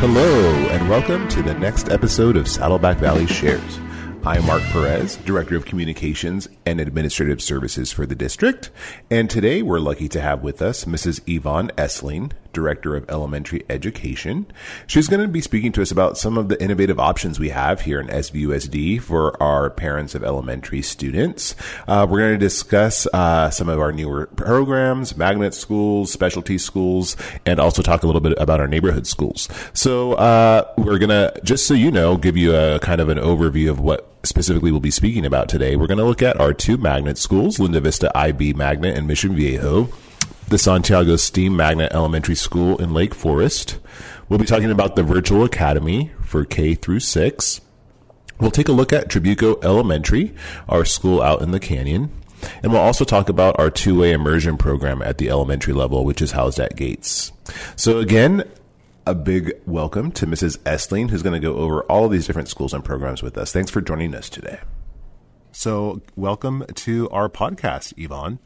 Hello, and welcome to the next episode of Saddleback Valley Shares. I'm Mark Perez, Director of Communications and Administrative Services for the district. And today we're lucky to have with us Mrs. Yvonne Essling, Director of Elementary Education. She's going to be speaking to us about some of the innovative options we have here in SVUSD for our parents of elementary students. Uh, we're going to discuss uh, some of our newer programs, magnet schools, specialty schools, and also talk a little bit about our neighborhood schools. So uh, we're going to, just so you know, give you a kind of an overview of what specifically we'll be speaking about today. We're going to look at our two magnet schools, Linda Vista IB Magnet and Mission Viejo, the Santiago Steam Magnet Elementary School in Lake Forest. We'll be talking about the Virtual Academy for K through 6. We'll take a look at Trabuco Elementary, our school out in the canyon. And we'll also talk about our two way immersion program at the elementary level, which is housed at Gates. So, again, a big welcome to Mrs. Essling, who's going to go over all of these different schools and programs with us. Thanks for joining us today. So, welcome to our podcast, Yvonne.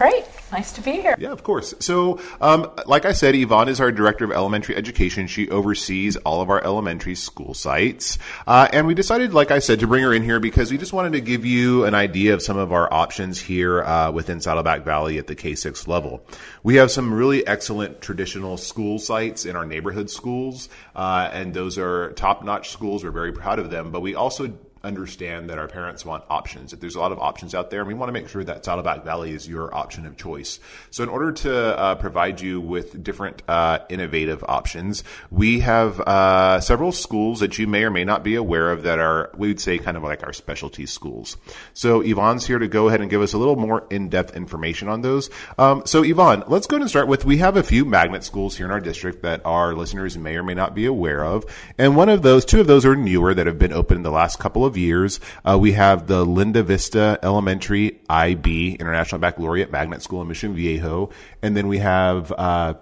Great. Nice to be here. Yeah, of course. So, um, like I said, Yvonne is our director of elementary education. She oversees all of our elementary school sites. Uh, and we decided, like I said, to bring her in here because we just wanted to give you an idea of some of our options here uh, within Saddleback Valley at the K 6 level. We have some really excellent traditional school sites in our neighborhood schools, uh, and those are top notch schools. We're very proud of them. But we also understand that our parents want options. That there's a lot of options out there, and we want to make sure that Saddleback Valley is your option of choice. So, in order to uh, provide you with different uh, innovative options, we have uh, several schools that you may or may not be aware of that are, we would say, kind of like our specialty schools. So, Yvonne's here to go ahead and give us a little more in-depth information on those. Um, so, Yvonne, let's go ahead and start with we have a few magnet schools here in our district that our listeners may or may not be aware of, and one of those, two of those are newer that have been open in the last couple of of years. Uh, we have the Linda Vista Elementary IB International Baccalaureate Magnet School in Mission Viejo, and then we have uh,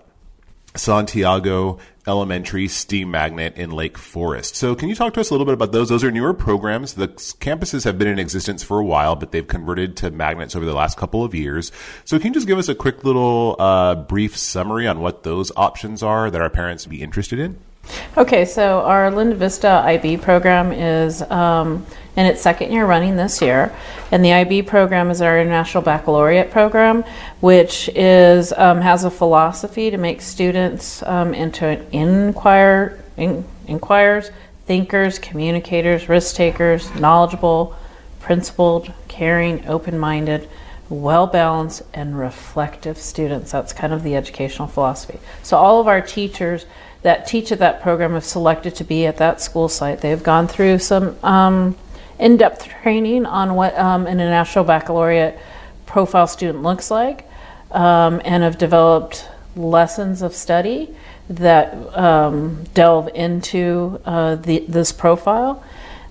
Santiago Elementary Steam Magnet in Lake Forest. So, can you talk to us a little bit about those? Those are newer programs. The campuses have been in existence for a while, but they've converted to magnets over the last couple of years. So, can you just give us a quick little uh, brief summary on what those options are that our parents would be interested in? Okay, so our Linda Vista IB program is um, in its second year running this year, and the IB program is our International Baccalaureate program, which is um, has a philosophy to make students um, into inquire, in, inquirers, thinkers, communicators, risk takers, knowledgeable, principled, caring, open-minded well balanced and reflective students. That's kind of the educational philosophy. So, all of our teachers that teach at that program have selected to be at that school site. They have gone through some um, in depth training on what um, an international baccalaureate profile student looks like um, and have developed lessons of study that um, delve into uh, the, this profile.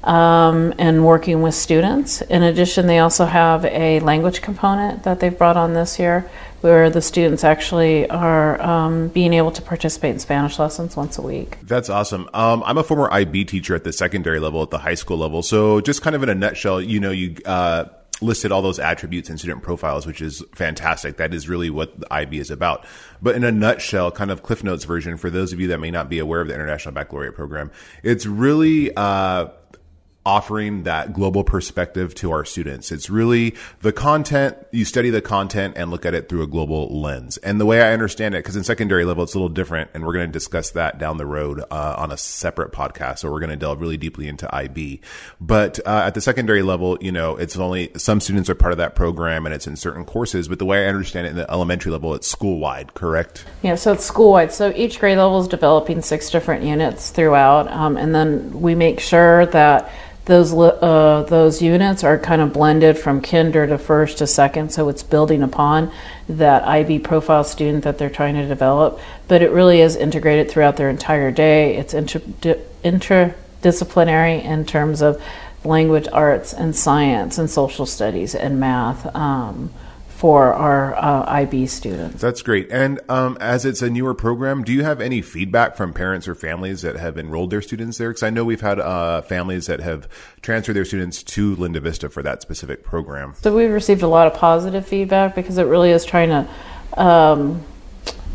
Um, and working with students. In addition, they also have a language component that they've brought on this year where the students actually are um, being able to participate in Spanish lessons once a week. That's awesome. Um, I'm a former IB teacher at the secondary level, at the high school level. So, just kind of in a nutshell, you know, you uh, listed all those attributes in student profiles, which is fantastic. That is really what the IB is about. But in a nutshell, kind of Cliff Notes version, for those of you that may not be aware of the International Baccalaureate Program, it's really uh, offering that global perspective to our students. It's really the content, you study the content and look at it through a global lens. And the way I understand it, because in secondary level, it's a little different, and we're going to discuss that down the road uh, on a separate podcast. So we're going to delve really deeply into IB. But uh, at the secondary level, you know, it's only some students are part of that program and it's in certain courses. But the way I understand it in the elementary level, it's school wide, correct? Yeah, so it's school wide. So each grade level is developing six different units throughout. Um, and then we make sure that those uh, those units are kind of blended from kinder to first to second, so it's building upon that IB profile student that they're trying to develop. But it really is integrated throughout their entire day. It's inter- interdisciplinary in terms of language arts and science and social studies and math. Um, for our uh, IB students. That's great. And um, as it's a newer program, do you have any feedback from parents or families that have enrolled their students there? Because I know we've had uh, families that have transferred their students to Linda Vista for that specific program. So we've received a lot of positive feedback because it really is trying to um,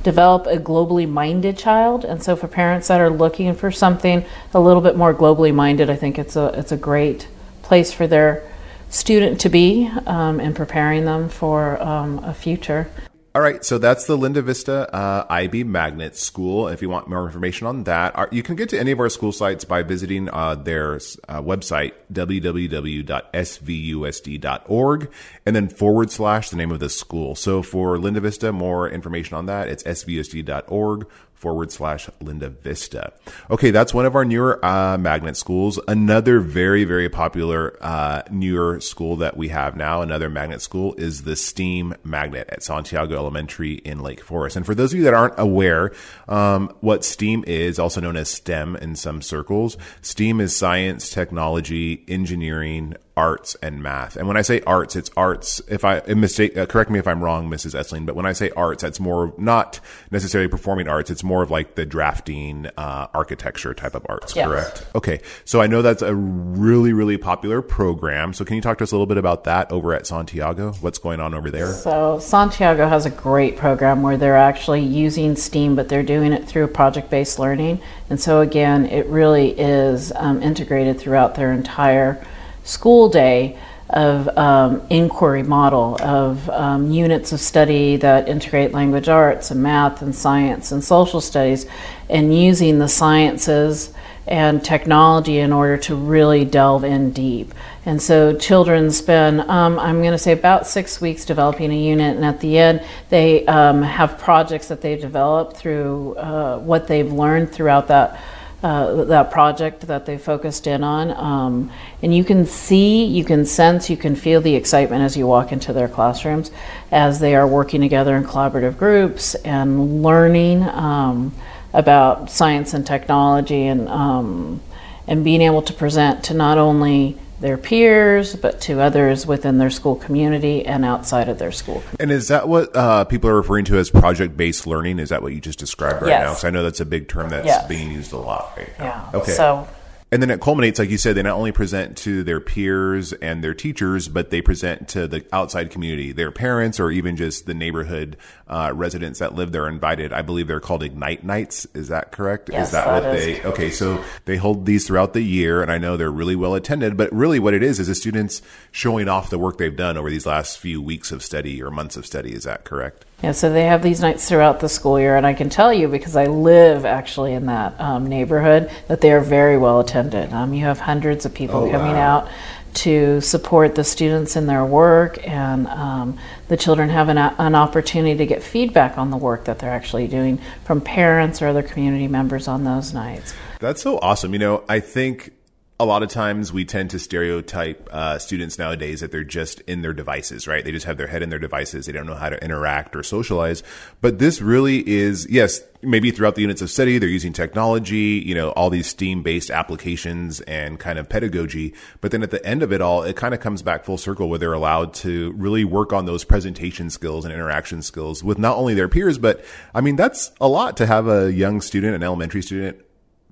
develop a globally minded child. And so, for parents that are looking for something a little bit more globally minded, I think it's a it's a great place for their student to be um, and preparing them for um, a future. All right, so that's the Linda Vista uh, IB Magnet School. If you want more information on that, our, you can get to any of our school sites by visiting uh, their uh, website, www.svusd.org, and then forward slash the name of the school. So for Linda Vista, more information on that, it's svusd.org forward slash Linda Vista. Okay, that's one of our newer uh, magnet schools. Another very, very popular uh, newer school that we have now, another magnet school, is the STEAM Magnet at Santiago Elementary in Lake Forest. And for those of you that aren't aware, um, what STEAM is, also known as STEM in some circles, STEAM is science, technology, engineering, arts and math. And when I say arts, it's arts. If I mistake, uh, correct me if I'm wrong, Mrs. Essling, but when I say arts, that's more not necessarily performing arts. It's more of like the drafting, uh, architecture type of arts, yes. correct? Okay. So I know that's a really, really popular program. So can you talk to us a little bit about that over at Santiago? What's going on over there? So Santiago has a great program where they're actually using STEAM, but they're doing it through project-based learning. And so again, it really is um, integrated throughout their entire school day of um, inquiry model of um, units of study that integrate language arts and math and science and social studies and using the sciences and technology in order to really delve in deep. And so children spend, um, I'm going to say, about six weeks developing a unit, and at the end, they um, have projects that they've developed through uh, what they've learned throughout that uh, that project that they focused in on. Um, and you can see, you can sense, you can feel the excitement as you walk into their classrooms as they are working together in collaborative groups and learning um, about science and technology and, um, and being able to present to not only their peers, but to others within their school community and outside of their school. And is that what uh, people are referring to as project based learning? Is that what you just described right yes. now? Because I know that's a big term that's yes. being used a lot right now. Yeah. Okay. So and then it culminates, like you said, they not only present to their peers and their teachers, but they present to the outside community, their parents, or even just the neighborhood uh, residents that live there invited. I believe they're called Ignite Nights. Is that correct? Yes, is that, that what is they? Okay, so they hold these throughout the year, and I know they're really well attended. But really, what it is is the students showing off the work they've done over these last few weeks of study or months of study. Is that correct? Yeah, so they have these nights throughout the school year, and I can tell you because I live actually in that um, neighborhood that they are very well attended. Um, you have hundreds of people oh, coming wow. out to support the students in their work, and um, the children have an, an, opportunity to get feedback on the work that they're actually doing from parents or other community members on those nights. That's so awesome. You know, I think a lot of times we tend to stereotype uh, students nowadays that they're just in their devices, right? They just have their head in their devices. They don't know how to interact or socialize. But this really is, yes, maybe throughout the units of study, they're using technology, you know, all these STEAM based applications and kind of pedagogy. But then at the end of it all, it kind of comes back full circle where they're allowed to really work on those presentation skills and interaction skills with not only their peers, but I mean, that's a lot to have a young student, an elementary student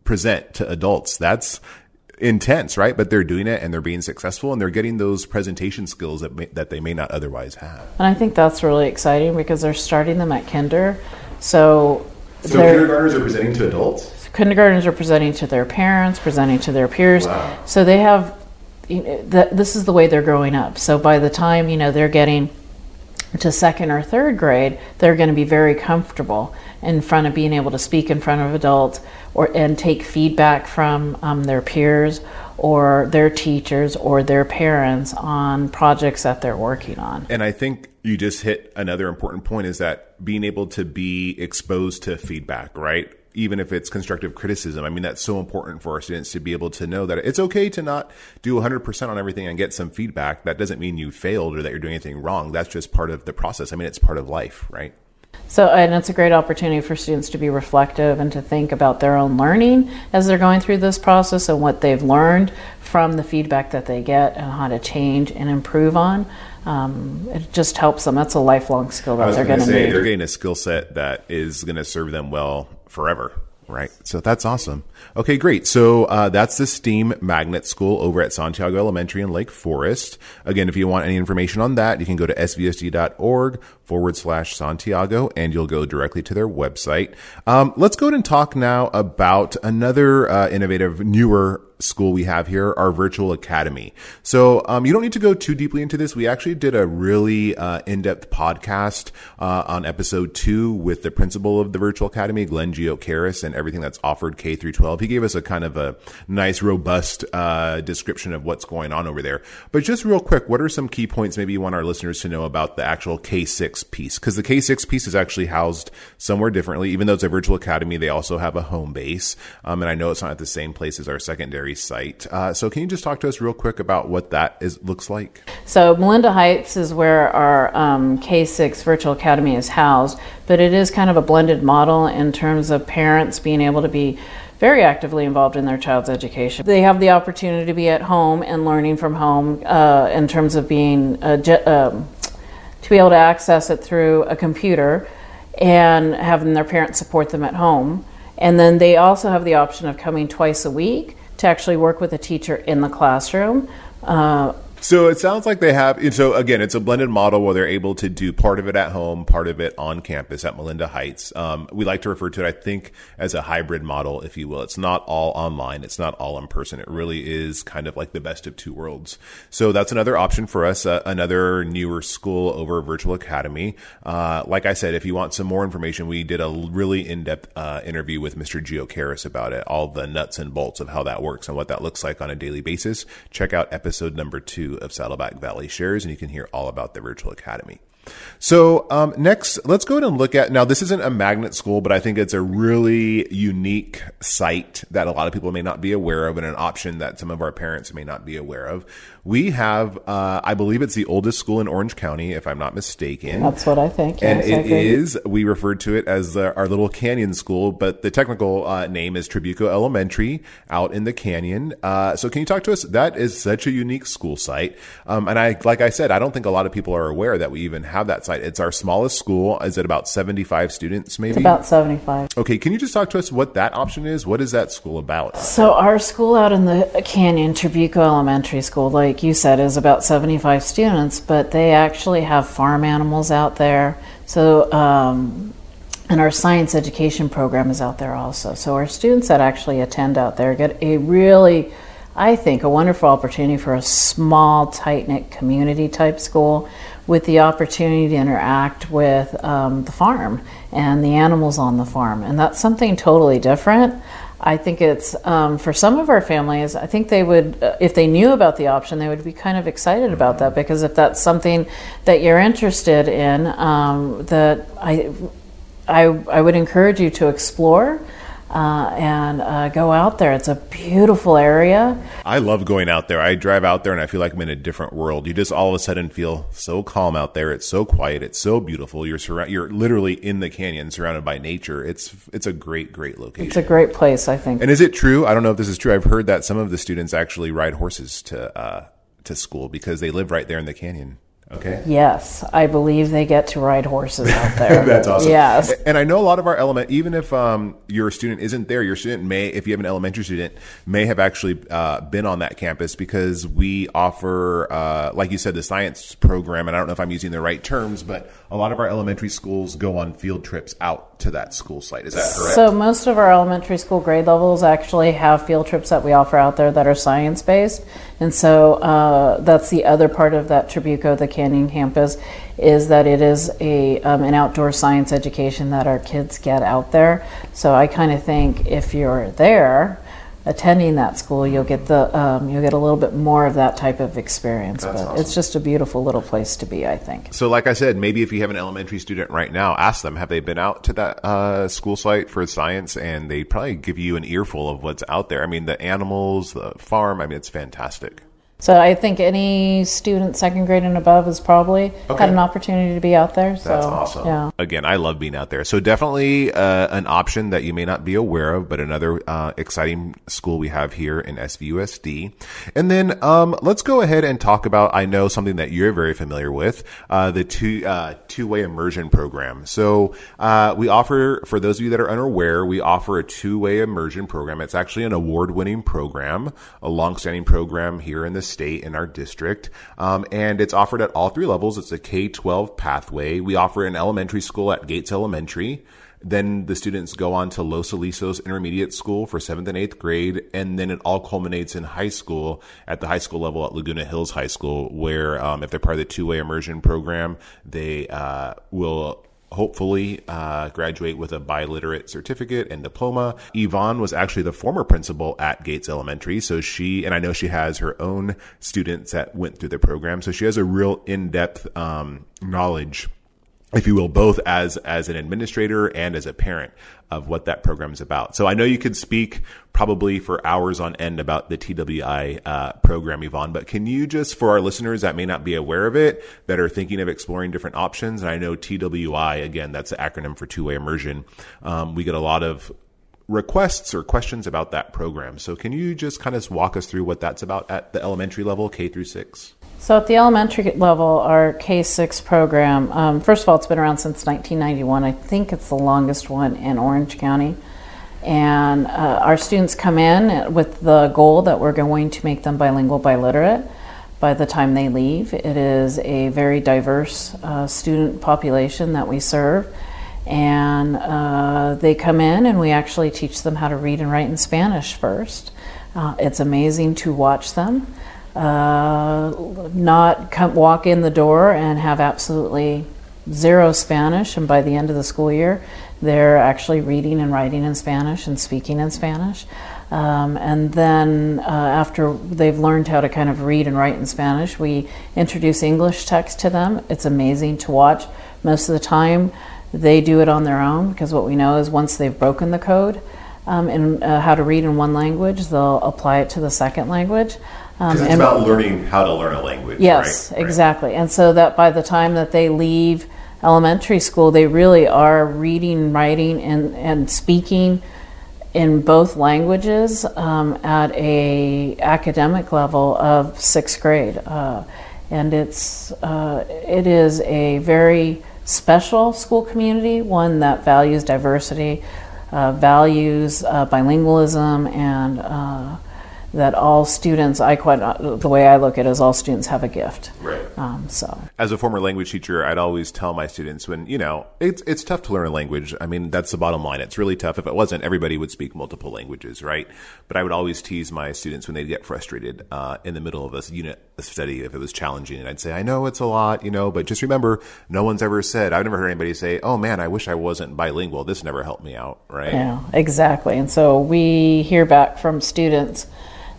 present to adults. That's intense, right? But they're doing it and they're being successful and they're getting those presentation skills that may, that they may not otherwise have. And I think that's really exciting because they're starting them at kinder. So, so kindergartners are presenting to adults. Kindergartners are presenting to their parents, presenting to their peers. Wow. So they have. You know, the, this is the way they're growing up. So by the time you know they're getting to second or third grade, they're going to be very comfortable in front of being able to speak in front of adults or and take feedback from um, their peers or their teachers or their parents on projects that they're working on. And I think you just hit another important point is that being able to be exposed to feedback, right? Even if it's constructive criticism. I mean, that's so important for our students to be able to know that it's okay to not do 100% on everything and get some feedback. That doesn't mean you failed or that you're doing anything wrong. That's just part of the process. I mean, it's part of life, right? So, and it's a great opportunity for students to be reflective and to think about their own learning as they're going through this process and what they've learned from the feedback that they get and how to change and improve on. Um, it just helps them. That's a lifelong skill that they're going to need. They're getting a skill set that is going to serve them well forever. Right. So that's awesome. Okay, great. So uh, that's the STEAM Magnet School over at Santiago Elementary in Lake Forest. Again, if you want any information on that, you can go to svusd.org forward slash Santiago, and you'll go directly to their website. Um, let's go ahead and talk now about another uh, innovative, newer school we have here, our virtual academy. So um, you don't need to go too deeply into this. We actually did a really uh, in-depth podcast uh, on episode two with the principal of the virtual academy, Glenn Geocaris, and everything that's offered K through 12. He gave us a kind of a nice, robust uh, description of what's going on over there. But just real quick, what are some key points maybe you want our listeners to know about the actual K6 piece? Because the K6 piece is actually housed somewhere differently. Even though it's a virtual academy, they also have a home base. Um, and I know it's not at the same place as our secondary site. Uh, so can you just talk to us real quick about what that is looks like? So Melinda Heights is where our um, K6 Virtual Academy is housed, but it is kind of a blended model in terms of parents being able to be very actively involved in their child's education. They have the opportunity to be at home and learning from home uh, in terms of being a, um, to be able to access it through a computer and having their parents support them at home. And then they also have the option of coming twice a week to actually work with a teacher in the classroom. Uh, so it sounds like they have. So again, it's a blended model where they're able to do part of it at home, part of it on campus at Melinda Heights. Um, we like to refer to it, I think, as a hybrid model, if you will. It's not all online. It's not all in person. It really is kind of like the best of two worlds. So that's another option for us. Uh, another newer school over Virtual Academy. Uh, like I said, if you want some more information, we did a really in-depth uh, interview with Mr. Geocaris about it, all the nuts and bolts of how that works and what that looks like on a daily basis. Check out episode number two of Saddleback Valley Shares, and you can hear all about the virtual academy. So um, next, let's go ahead and look at now. This isn't a magnet school, but I think it's a really unique site that a lot of people may not be aware of, and an option that some of our parents may not be aware of. We have, uh, I believe, it's the oldest school in Orange County, if I'm not mistaken. That's what I think. Yes, and it is. We refer to it as the, our little canyon school, but the technical uh, name is Trabuco Elementary out in the canyon. Uh, so, can you talk to us? That is such a unique school site, um, and I, like I said, I don't think a lot of people are aware that we even have that site. It's our smallest school. Is it about 75 students, maybe? It's about 75. Okay, can you just talk to us what that option is? What is that school about? So, our school out in the canyon, Trabuco Elementary School, like you said, is about 75 students, but they actually have farm animals out there. So, um, and our science education program is out there also. So, our students that actually attend out there get a really I think, a wonderful opportunity for a small, tight knit community type school with the opportunity to interact with um, the farm and the animals on the farm. And that's something totally different. I think it's um, for some of our families. I think they would, uh, if they knew about the option, they would be kind of excited about that because if that's something that you're interested in, um, that I, I, I would encourage you to explore uh, and uh, go out there. It's a beautiful area. I love going out there. I drive out there and I feel like I'm in a different world. You just all of a sudden feel so calm out there. It's so quiet. It's so beautiful. You're surrounded. You're literally in the canyon, surrounded by nature. It's it's a great, great location. It's a great place, I think. And is it true? I don't know if this is true. I've heard that some of the students actually ride horses to uh, to school because they live right there in the canyon. Okay. Yes, I believe they get to ride horses out there. That's awesome. Yes. And I know a lot of our element, even if um, your student isn't there, your student may, if you have an elementary student, may have actually uh, been on that campus because we offer, uh, like you said, the science program. And I don't know if I'm using the right terms, but a lot of our elementary schools go on field trips out to that school site. Is that correct? So most of our elementary school grade levels actually have field trips that we offer out there that are science based. And so uh, that's the other part of that Trabuco, the Canyon campus, is that it is a um, an outdoor science education that our kids get out there. So I kind of think if you're there, attending that school, you'll get the um, you'll get a little bit more of that type of experience. That's but awesome. it's just a beautiful little place to be, I think. So, like I said, maybe if you have an elementary student right now, ask them have they been out to that uh, school site for science, and they probably give you an earful of what's out there. I mean, the animals, the farm. I mean, it's fantastic. So I think any student second grade and above has probably okay. had an opportunity to be out there. So, That's awesome. Yeah. Again, I love being out there. So definitely uh, an option that you may not be aware of, but another uh, exciting school we have here in SVUSD. And then um, let's go ahead and talk about. I know something that you're very familiar with, uh, the two uh, two way immersion program. So uh, we offer for those of you that are unaware, we offer a two way immersion program. It's actually an award winning program, a long standing program here in the state in our district. Um, and it's offered at all three levels. It's a K 12 pathway. We offer an elementary school at Gates Elementary. Then the students go on to Los Alisos Intermediate School for seventh and eighth grade, and then it all culminates in high school at the high school level at Laguna Hills High School, where um, if they're part of the two-way immersion program, they uh, will hopefully uh, graduate with a biliterate certificate and diploma. Yvonne was actually the former principal at Gates Elementary, so she and I know she has her own students that went through the program, so she has a real in-depth um, knowledge if you will, both as as an administrator and as a parent of what that program is about. So I know you could speak probably for hours on end about the TWI uh, program, Yvonne, but can you just, for our listeners that may not be aware of it, that are thinking of exploring different options, and I know TWI, again, that's the acronym for two way immersion, um, we get a lot of requests or questions about that program. So can you just kind of walk us through what that's about at the elementary level, K through six? So at the elementary level, our K-6 program, um, first of all, it's been around since 1991. I think it's the longest one in Orange County. And uh, our students come in with the goal that we're going to make them bilingual, biliterate by the time they leave. It is a very diverse uh, student population that we serve. And uh, they come in and we actually teach them how to read and write in Spanish first. Uh, it's amazing to watch them uh, not come, walk in the door and have absolutely zero Spanish, and by the end of the school year, they're actually reading and writing in Spanish and speaking in Spanish. Um, and then uh, after they've learned how to kind of read and write in Spanish, we introduce English text to them. It's amazing to watch. Most of the time, they do it on their own because what we know is once they've broken the code um, in uh, how to read in one language, they'll apply it to the second language. Um, it's and, about learning how to learn a language. Yes, right? exactly. And so that by the time that they leave elementary school, they really are reading, writing, and, and speaking in both languages um, at a academic level of sixth grade. Uh, and it's uh, it is a very special school community, one that values diversity, uh, values uh, bilingualism, and uh, that all students, I quite the way I look at it is all students have a gift. Right. Um, so, as a former language teacher, I'd always tell my students when you know it's it's tough to learn a language. I mean, that's the bottom line. It's really tough. If it wasn't, everybody would speak multiple languages, right? But I would always tease my students when they get frustrated uh, in the middle of a unit a study if it was challenging, and I'd say, I know it's a lot, you know, but just remember, no one's ever said. I've never heard anybody say, "Oh man, I wish I wasn't bilingual. This never helped me out." Right. Yeah, exactly. And so we hear back from students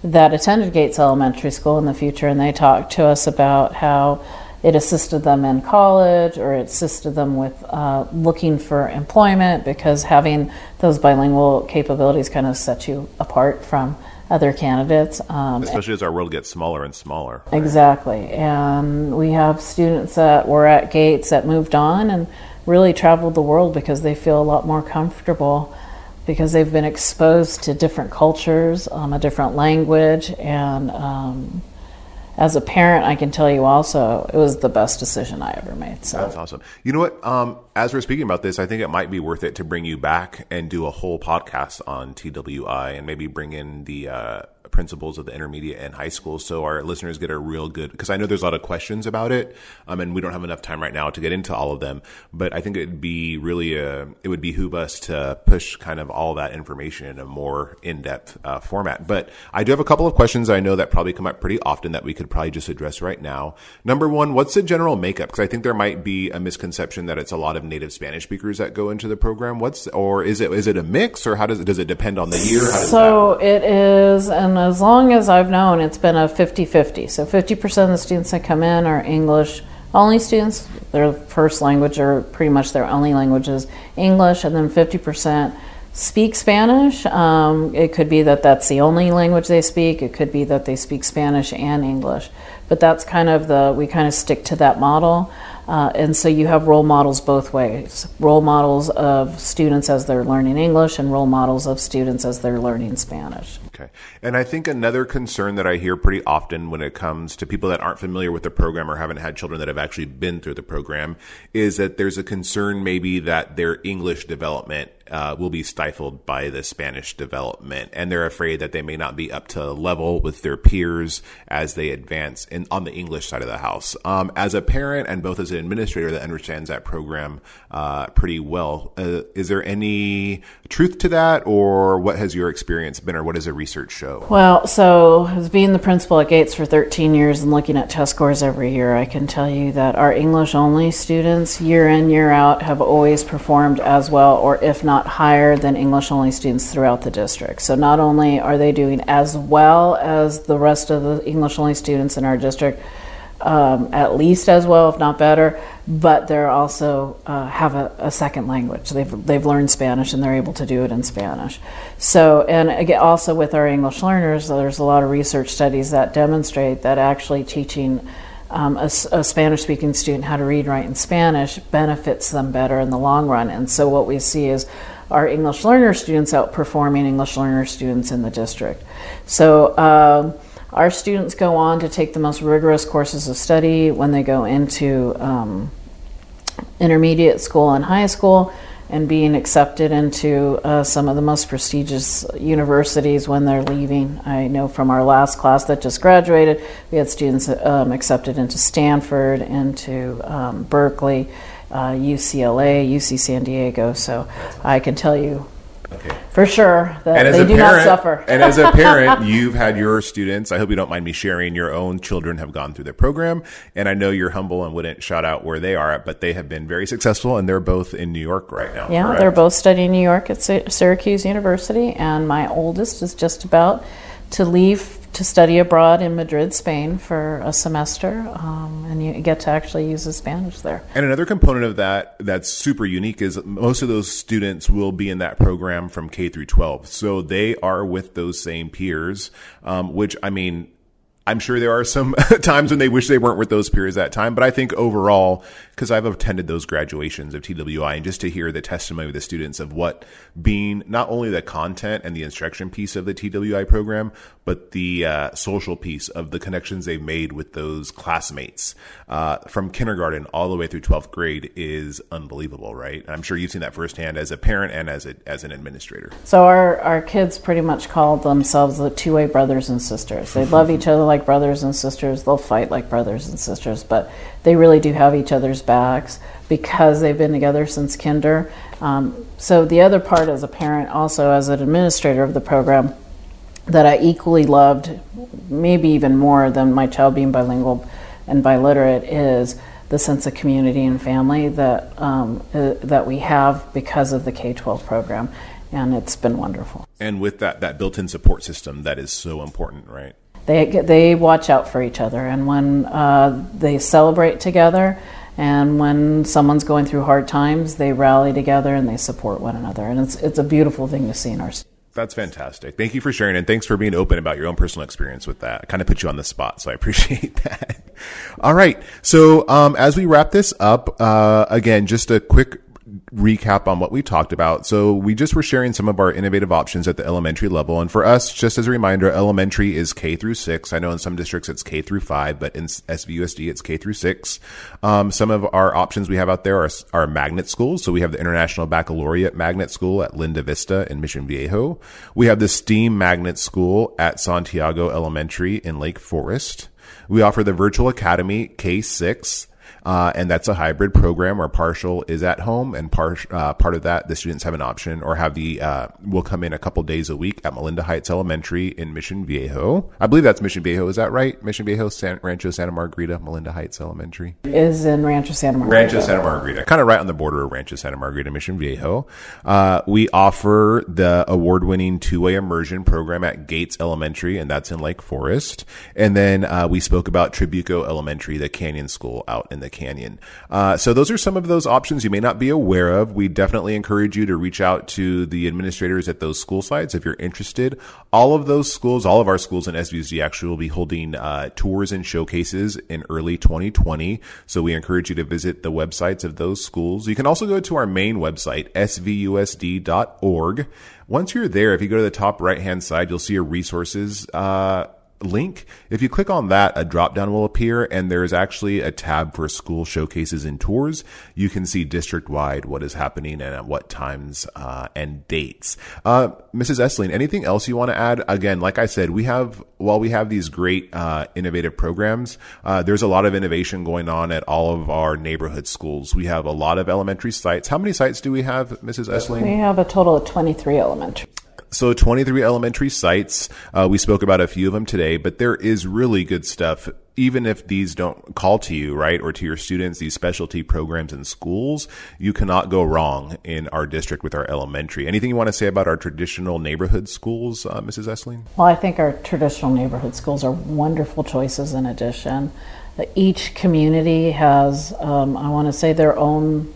that attended Gates Elementary School in the future, and they talked to us about how it assisted them in college or it assisted them with uh, looking for employment because having those bilingual capabilities kind of set you apart from other candidates. Um, Especially as our world gets smaller and smaller. Right? Exactly. And we have students that were at Gates that moved on and really traveled the world because they feel a lot more comfortable because they've been exposed to different cultures, um, a different language, and um, as a parent, I can tell you also it was the best decision I ever made. So that's awesome. You know what? Um, as we're speaking about this, I think it might be worth it to bring you back and do a whole podcast on TWI and maybe bring in the uh, principals of the intermediate and high school so our listeners get a real good because I know there's a lot of questions about it um, and we don't have enough time right now to get into all of them but I think it'd be really a, it would behoove us to push kind of all that information in a more in-depth uh, format. But I do have a couple of questions I know that probably come up pretty often that we could probably just address right now. Number one what's the general makeup? Because I think there might be a misconception that it's a lot of native Spanish speakers that go into the program. What's or is it is it a mix or how does it does it depend on the year? So it is and as long as I've known, it's been a 50 50. So 50% of the students that come in are English only students. Their first language, or pretty much their only language, is English, and then 50% speak Spanish. Um, it could be that that's the only language they speak, it could be that they speak Spanish and English. But that's kind of the, we kind of stick to that model. Uh, and so you have role models both ways role models of students as they're learning English, and role models of students as they're learning Spanish. Okay. And I think another concern that I hear pretty often when it comes to people that aren't familiar with the program or haven't had children that have actually been through the program is that there's a concern maybe that their English development uh, will be stifled by the Spanish development, and they're afraid that they may not be up to level with their peers as they advance in on the English side of the house. Um, as a parent and both as an administrator that understands that program uh, pretty well, uh, is there any truth to that, or what has your experience been, or what does the research show? Well, so as being the principal at Gates for 13 years and looking at test scores every year, I can tell you that our English only students, year in, year out, have always performed as well, or if not higher, than English only students throughout the district. So not only are they doing as well as the rest of the English only students in our district, um, at least as well, if not better, but they're also uh, have a, a, second language. They've they've learned Spanish and they're able to do it in Spanish. So, and again, also with our English learners, there's a lot of research studies that demonstrate that actually teaching. Um, a, a Spanish speaking student how to read write in Spanish benefits them better in the long run. And so, what we see is our English learner students outperforming English learner students in the district. So, um, our students go on to take the most rigorous courses of study when they go into um, intermediate school and high school and being accepted into uh, some of the most prestigious universities when they're leaving. I know from our last class that just graduated, we had students um, accepted into Stanford, into um, Berkeley, uh, UCLA, UC San Diego. So I can tell you Okay. For sure. and as they a do parent, not suffer. and as a parent, you've had your students, I hope you don't mind me sharing, your own children have gone through the program. And I know you're humble and wouldn't shout out where they are, but they have been very successful and they're both in New York right now. Yeah, correct? they're both studying New York at Syracuse University. And my oldest is just about to leave to study abroad in Madrid, Spain for a semester, um, and you get to actually use the Spanish there. And another component of that that's super unique is most of those students will be in that program from K through 12. So they are with those same peers, um, which I mean, I'm sure there are some times when they wish they weren't with those peers at that time, but I think overall, because I've attended those graduations of TWI, and just to hear the testimony of the students of what being not only the content and the instruction piece of the TWI program, but the uh, social piece of the connections they've made with those classmates uh, from kindergarten all the way through 12th grade is unbelievable, right? I'm sure you've seen that firsthand as a parent and as a, as an administrator. So our our kids pretty much call themselves the two way brothers and sisters. They love each other like brothers and sisters. They'll fight like brothers and sisters, but they really do have each other's backs because they've been together since kinder. Um, so the other part as a parent, also as an administrator of the program, that I equally loved, maybe even more than my child being bilingual and biliterate, is the sense of community and family that um, uh, that we have because of the K twelve program, and it's been wonderful. And with that that built in support system, that is so important, right? They they watch out for each other, and when uh, they celebrate together. And when someone's going through hard times, they rally together and they support one another. And it's, it's a beautiful thing to see in our that's fantastic. Thank you for sharing and thanks for being open about your own personal experience with that. I kind of put you on the spot, so I appreciate that. All right. So, um, as we wrap this up, uh, again, just a quick recap on what we talked about. So we just were sharing some of our innovative options at the elementary level. And for us, just as a reminder, elementary is K through six. I know in some districts it's K through five, but in SVUSD it's K through six. Um, some of our options we have out there are, are magnet schools. So we have the International Baccalaureate Magnet School at Linda Vista in Mission Viejo. We have the STEAM Magnet School at Santiago Elementary in Lake Forest. We offer the Virtual Academy K6 uh, and that's a hybrid program where partial is at home and part, uh, part of that, the students have an option or have the, uh, will come in a couple days a week at Melinda Heights Elementary in Mission Viejo. I believe that's Mission Viejo. Is that right? Mission Viejo, San, Rancho Santa Margarita, Melinda Heights Elementary. Is in Rancho Santa Margarita. Rancho Santa Margarita. Kind of right on the border of Rancho Santa Margarita, Mission Viejo. Uh, we offer the award winning two way immersion program at Gates Elementary, and that's in Lake Forest. And then, uh, we spoke about Trabuco Elementary, the Canyon School out in the Canyon. Uh, so those are some of those options you may not be aware of. We definitely encourage you to reach out to the administrators at those school sites if you're interested. All of those schools, all of our schools in SVUSD actually will be holding uh, tours and showcases in early 2020. So we encourage you to visit the websites of those schools. You can also go to our main website, svusd.org. Once you're there, if you go to the top right hand side, you'll see a resources uh, link. If you click on that, a drop down will appear and there's actually a tab for school showcases and tours. You can see district wide what is happening and at what times uh, and dates. Uh, Mrs. Essling, anything else you want to add? Again, like I said, we have, while we have these great uh, innovative programs, uh, there's a lot of innovation going on at all of our neighborhood schools. We have a lot of elementary sites. How many sites do we have, Mrs. Essling? We have a total of 23 elementary. So 23 elementary sites. Uh, we spoke about a few of them today, but there is really good stuff. Even if these don't call to you, right, or to your students, these specialty programs in schools, you cannot go wrong in our district with our elementary. Anything you want to say about our traditional neighborhood schools, uh, Mrs. Essling? Well, I think our traditional neighborhood schools are wonderful choices in addition. Each community has, um, I want to say, their own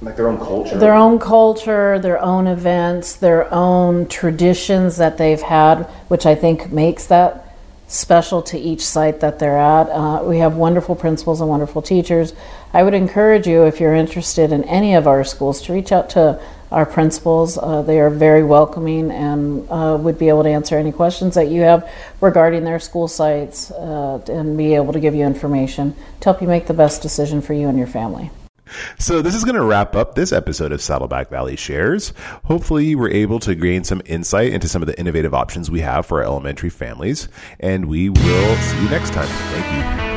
like their own culture. Their own culture their own events their own traditions that they've had which i think makes that special to each site that they're at. Uh, we have wonderful principals and wonderful teachers. I would encourage you if you're interested in any of our schools to reach out to our principals. Uh, they are very welcoming and uh, would be able to answer any questions that you have regarding their school sites uh, and be able to give you information to help you make the best decision for you and your family so this is going to wrap up this episode of Saddleback Valley Shares. Hopefully you were able to gain some insight into some of the innovative options we have for our elementary families, and we will see you next time. Thank you.